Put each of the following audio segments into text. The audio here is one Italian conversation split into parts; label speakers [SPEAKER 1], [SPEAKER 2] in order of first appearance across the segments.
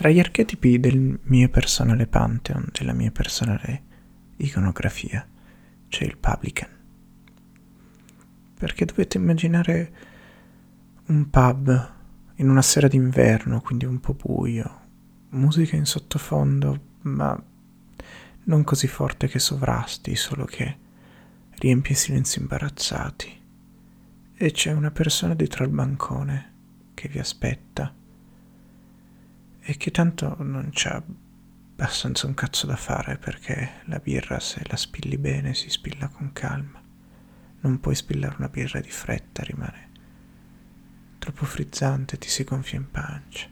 [SPEAKER 1] Tra gli archetipi del mio personale pantheon, della mia personale iconografia, c'è il publican. Perché dovete immaginare un pub in una sera d'inverno, quindi un po' buio, musica in sottofondo, ma non così forte che sovrasti, solo che riempie silenzi imbarazzati. E c'è una persona dietro al bancone che vi aspetta e che tanto non c'ha abbastanza un cazzo da fare perché la birra se la spilli bene si spilla con calma. Non puoi spillare una birra di fretta, rimane troppo frizzante, ti si gonfia in pancia.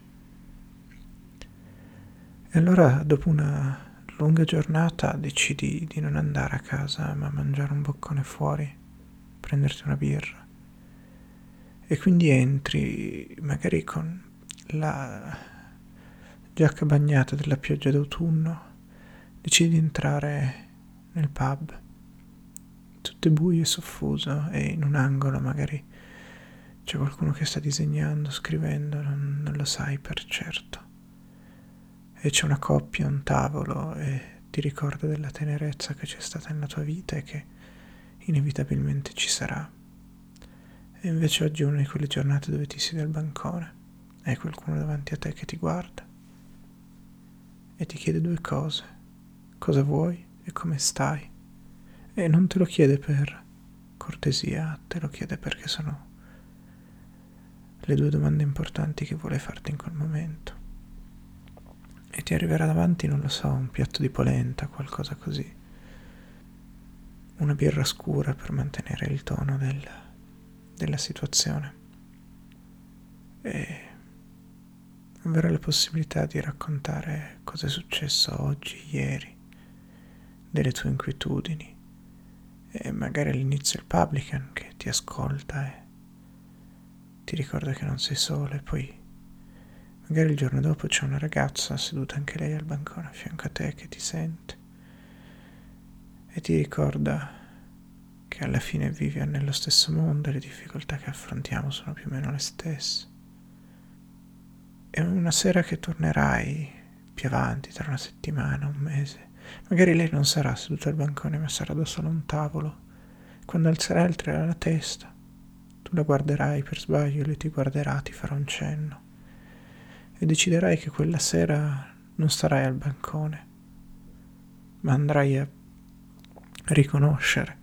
[SPEAKER 1] E allora dopo una lunga giornata decidi di non andare a casa ma mangiare un boccone fuori, prenderti una birra. E quindi entri magari con la giacca bagnata della pioggia d'autunno, decidi di entrare nel pub, tutto è buio e soffuso e in un angolo magari c'è qualcuno che sta disegnando, scrivendo, non, non lo sai per certo. E c'è una coppia un tavolo e ti ricorda della tenerezza che c'è stata nella tua vita e che inevitabilmente ci sarà. E invece oggi è una di quelle giornate dove ti siedi al bancone, hai qualcuno davanti a te che ti guarda e ti chiede due cose, cosa vuoi e come stai. E non te lo chiede per cortesia, te lo chiede perché sono le due domande importanti che vuole farti in quel momento. E ti arriverà davanti, non lo so, un piatto di polenta, qualcosa così. Una birra scura per mantenere il tono del, della situazione. E avere la possibilità di raccontare cosa è successo oggi, ieri, delle tue inquietudini e magari all'inizio il publican che ti ascolta e ti ricorda che non sei sola e poi magari il giorno dopo c'è una ragazza seduta anche lei al bancone a fianco a te che ti sente e ti ricorda che alla fine vivi nello stesso mondo e le difficoltà che affrontiamo sono più o meno le stesse. E una sera che tornerai più avanti, tra una settimana, un mese, magari lei non sarà seduta al bancone, ma sarà da solo a un tavolo. Quando alzerà il tre la testa, tu la guarderai per sbaglio, lei ti guarderà, ti farà un cenno. E deciderai che quella sera non starai al bancone, ma andrai a riconoscere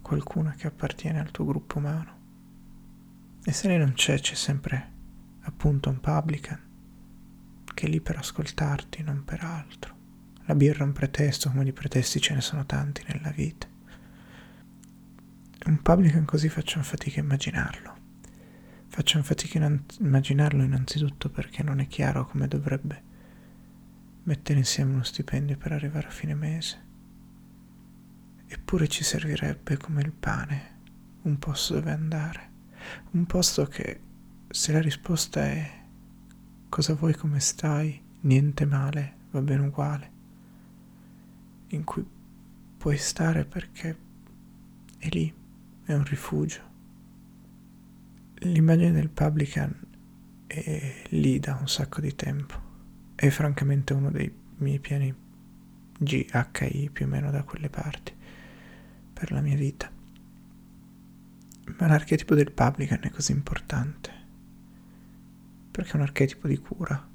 [SPEAKER 1] qualcuno che appartiene al tuo gruppo umano. E se lei non c'è, c'è sempre appunto un publican, che è lì per ascoltarti, non per altro. La birra è un pretesto, come di pretesti ce ne sono tanti nella vita. Un publican così faccio fatica a immaginarlo. Faccio fatica a immaginarlo innanzitutto perché non è chiaro come dovrebbe mettere insieme uno stipendio per arrivare a fine mese. Eppure ci servirebbe come il pane un posto dove andare, un posto che se la risposta è cosa vuoi, come stai, niente male, va bene uguale, in cui puoi stare perché è lì, è un rifugio. L'immagine del publican è lì da un sacco di tempo. È francamente uno dei miei piani GHI più o meno da quelle parti per la mia vita. Ma l'archetipo del publican è così importante perché è un archetipo di cura.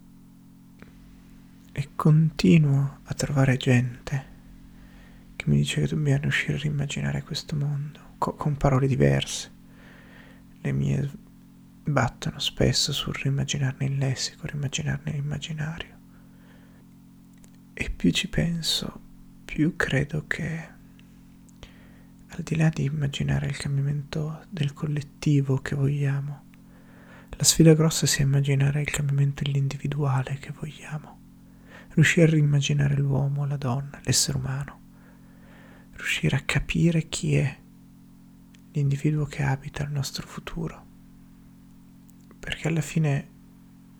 [SPEAKER 1] E continuo a trovare gente che mi dice che dobbiamo riuscire a rimmaginare questo mondo co- con parole diverse. Le mie battono spesso sul rimmaginarne il lessico, rimmaginarne l'immaginario. E più ci penso, più credo che al di là di immaginare il cambiamento del collettivo che vogliamo, la sfida grossa sia immaginare il cambiamento dell'individuale che vogliamo, riuscire a rimmaginare l'uomo, la donna, l'essere umano, riuscire a capire chi è l'individuo che abita il nostro futuro, perché alla fine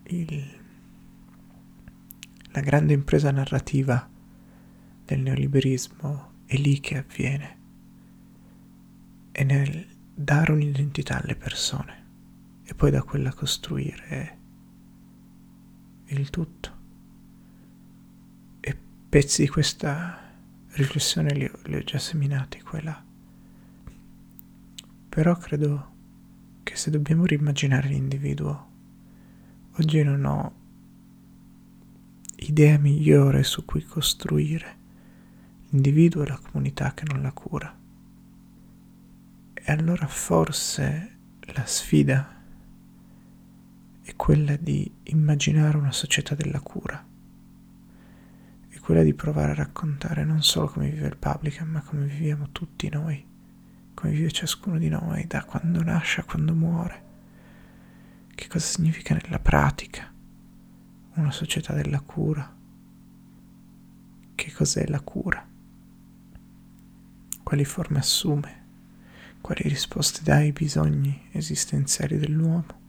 [SPEAKER 1] il, la grande impresa narrativa del neoliberismo è lì che avviene, è nel dare un'identità alle persone e poi da quella costruire il tutto. E pezzi di questa riflessione li ho, li ho già seminati qua e là. Però credo che se dobbiamo rimmaginare l'individuo, oggi non ho idea migliore su cui costruire l'individuo e la comunità che non la cura. E allora forse la sfida è quella di immaginare una società della cura, è quella di provare a raccontare non solo come vive il Publican, ma come viviamo tutti noi, come vive ciascuno di noi, da quando nasce a quando muore, che cosa significa nella pratica una società della cura, che cos'è la cura, quali forme assume, quali risposte dà ai bisogni esistenziali dell'uomo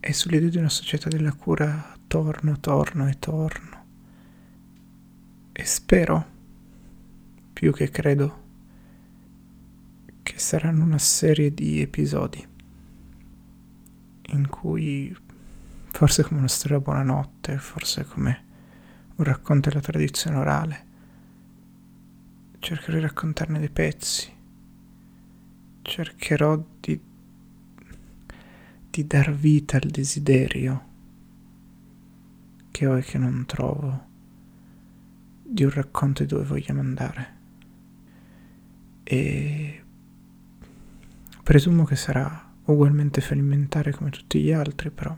[SPEAKER 1] e sull'idea di una società della cura torno, torno e torno. E spero, più che credo, che saranno una serie di episodi in cui, forse come una storia buonanotte, forse come un racconto della tradizione orale, cercherò di raccontarne dei pezzi, cercherò di di dar vita al desiderio che ho e che non trovo di un racconto di dove vogliamo andare. E presumo che sarà ugualmente fallimentare come tutti gli altri, però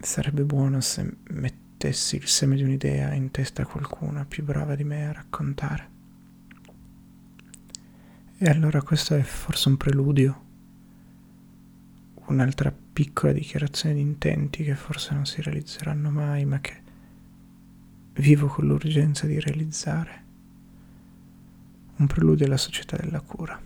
[SPEAKER 1] sarebbe buono se mettessi il seme di un'idea in testa a qualcuno più brava di me a raccontare. E allora questo è forse un preludio un'altra piccola dichiarazione di intenti che forse non si realizzeranno mai, ma che vivo con l'urgenza di realizzare. Un preludio alla società della cura.